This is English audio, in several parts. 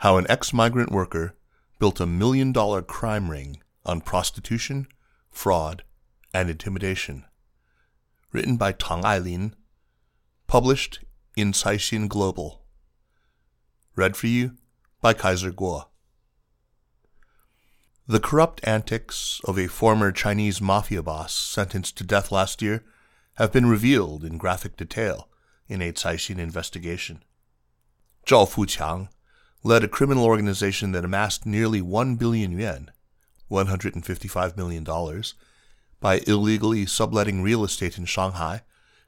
how an ex-migrant worker built a million-dollar crime ring on prostitution, fraud, and intimidation. Written by Tang Ailin, published in Caixin Global. Read for you by Kaiser Kuo. The corrupt antics of a former Chinese mafia boss sentenced to death last year have been revealed in graphic detail in a Caixin investigation. Zhao Fuqiang led a criminal organization that amassed nearly 1 billion yuan, $155 million, by illegally subletting real estate in Shanghai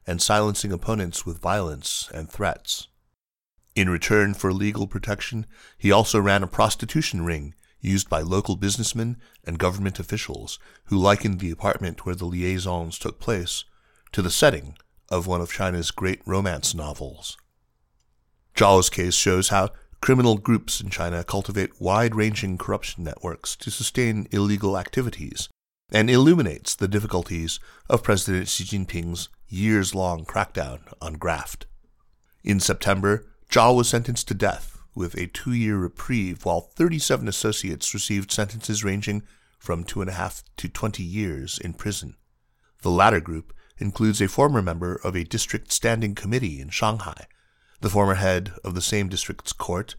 and silencing opponents with violence and threats. In return for legal protection, he also ran a prostitution ring used by local businessmen and government officials who likened the apartment where the liaisons took place to the setting of one of China's great romance novels. Zhao's case shows how criminal groups in China cultivate wide ranging corruption networks to sustain illegal activities and illuminates the difficulties of President Xi Jinping's years long crackdown on graft. In September, Zhao was sentenced to death with a two year reprieve, while 37 associates received sentences ranging from two and a half to 20 years in prison. The latter group includes a former member of a district standing committee in Shanghai, the former head of the same district's court,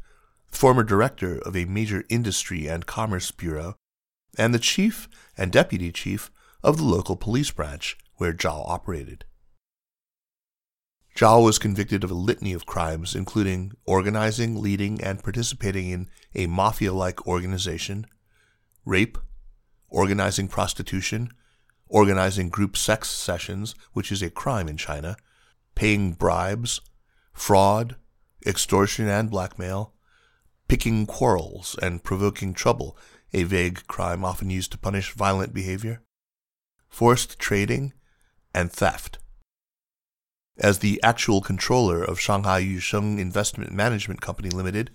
former director of a major industry and commerce bureau, and the chief and deputy chief of the local police branch where Zhao operated. Zhao was convicted of a litany of crimes, including organizing, leading, and participating in a mafia like organization, rape, organizing prostitution, organizing group sex sessions, which is a crime in China, paying bribes, fraud, extortion and blackmail, picking quarrels and provoking trouble, a vague crime often used to punish violent behavior, forced trading, and theft. As the actual controller of Shanghai Yusheng Investment Management Company Limited,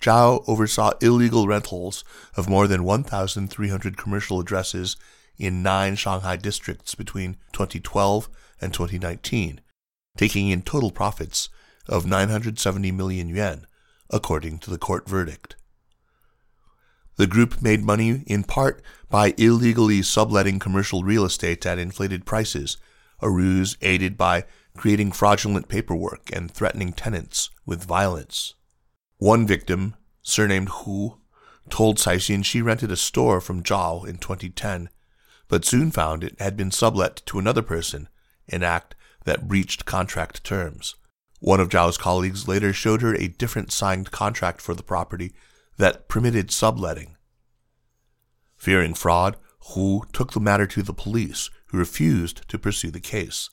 Zhao oversaw illegal rentals of more than 1,300 commercial addresses in nine Shanghai districts between 2012 and 2019, taking in total profits of 970 million yuan, according to the court verdict. The group made money in part by illegally subletting commercial real estate at inflated prices, a ruse aided by creating fraudulent paperwork and threatening tenants with violence. One victim, surnamed Hu, told Caixin she rented a store from Zhao in 2010, but soon found it had been sublet to another person, an act that breached contract terms. One of Zhao's colleagues later showed her a different signed contract for the property that permitted subletting. Fearing fraud, Hu took the matter to the police, who refused to pursue the case.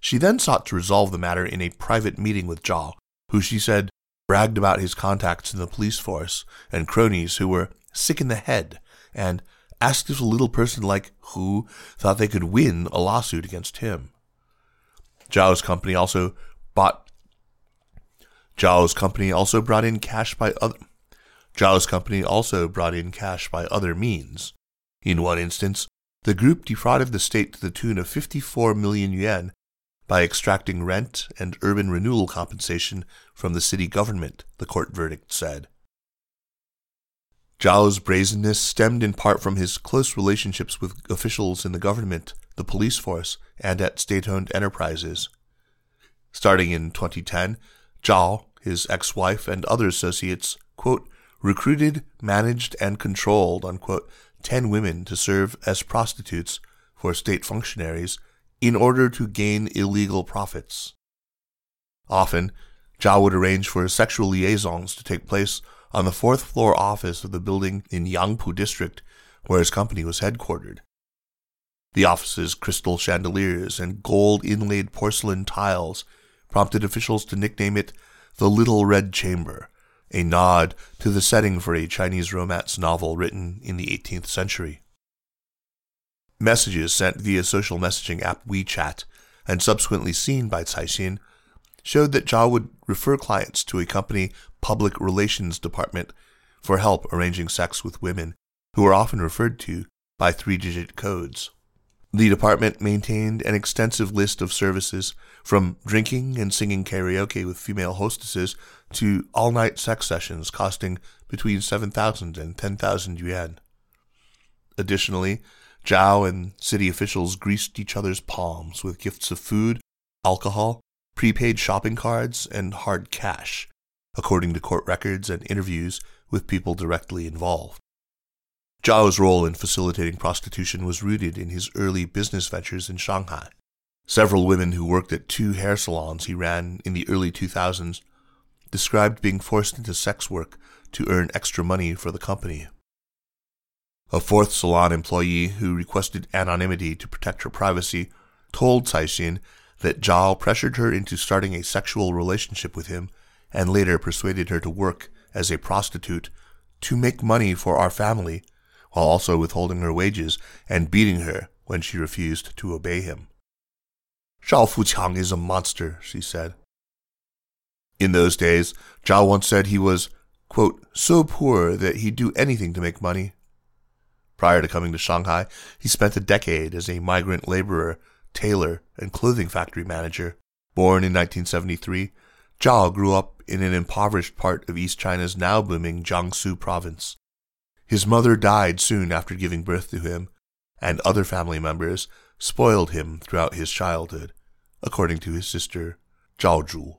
She then sought to resolve the matter in a private meeting with Zhao, who she said bragged about his contacts in the police force and cronies who were sick in the head and asked if a little person like Hu thought they could win a lawsuit against him. Zhao's company also Zhao's company also brought in cash by other Zhao's company also brought in cash by other means. In one instance, the group defrauded the state to the tune of 54 million yuan by extracting rent and urban renewal compensation from the city government, the court verdict said. Zhao's brazenness stemmed in part from his close relationships with officials in the government, the police force, and at state owned enterprises. Starting in 2010, Zhao, his ex wife, and other associates, quote, recruited, managed, and controlled, unquote, 10 women to serve as prostitutes for state functionaries in order to gain illegal profits. Often, Zhao would arrange for sexual liaisons to take place on the fourth floor office of the building in Yangpu district where his company was headquartered. The office's crystal chandeliers and gold inlaid porcelain tiles prompted officials to nickname it the Little Red Chamber, a nod to the setting for a Chinese romance novel written in the 18th century. Messages sent via social messaging app WeChat and subsequently seen by Caixin showed that Zhao would refer clients to a company public relations department for help arranging sex with women, who are often referred to by three digit codes. The department maintained an extensive list of services, from drinking and singing karaoke with female hostesses to all night sex sessions costing between 7,000 and 10,000 yuan. Additionally, Zhao and city officials greased each other's palms with gifts of food, alcohol, prepaid shopping cards, and hard cash, according to court records and interviews with people directly involved. Zhao's role in facilitating prostitution was rooted in his early business ventures in Shanghai. Several women who worked at two hair salons he ran in the early 2000s described being forced into sex work to earn extra money for the company. A fourth salon employee who requested anonymity to protect her privacy told Caixin that Zhao pressured her into starting a sexual relationship with him and later persuaded her to work as a prostitute to make money for our family, while also withholding her wages and beating her when she refused to obey him. Zhao Fuqiang is a monster, she said. In those days, Zhao once said he was, quote, so poor that he'd do anything to make money. Prior to coming to Shanghai, he spent a decade as a migrant laborer, tailor, and clothing factory manager. Born in 1973, Zhao grew up in an impoverished part of East China's now booming Jiangsu province. His mother died soon after giving birth to him, and other family members spoiled him throughout his childhood, according to his sister, Zhao Zhu.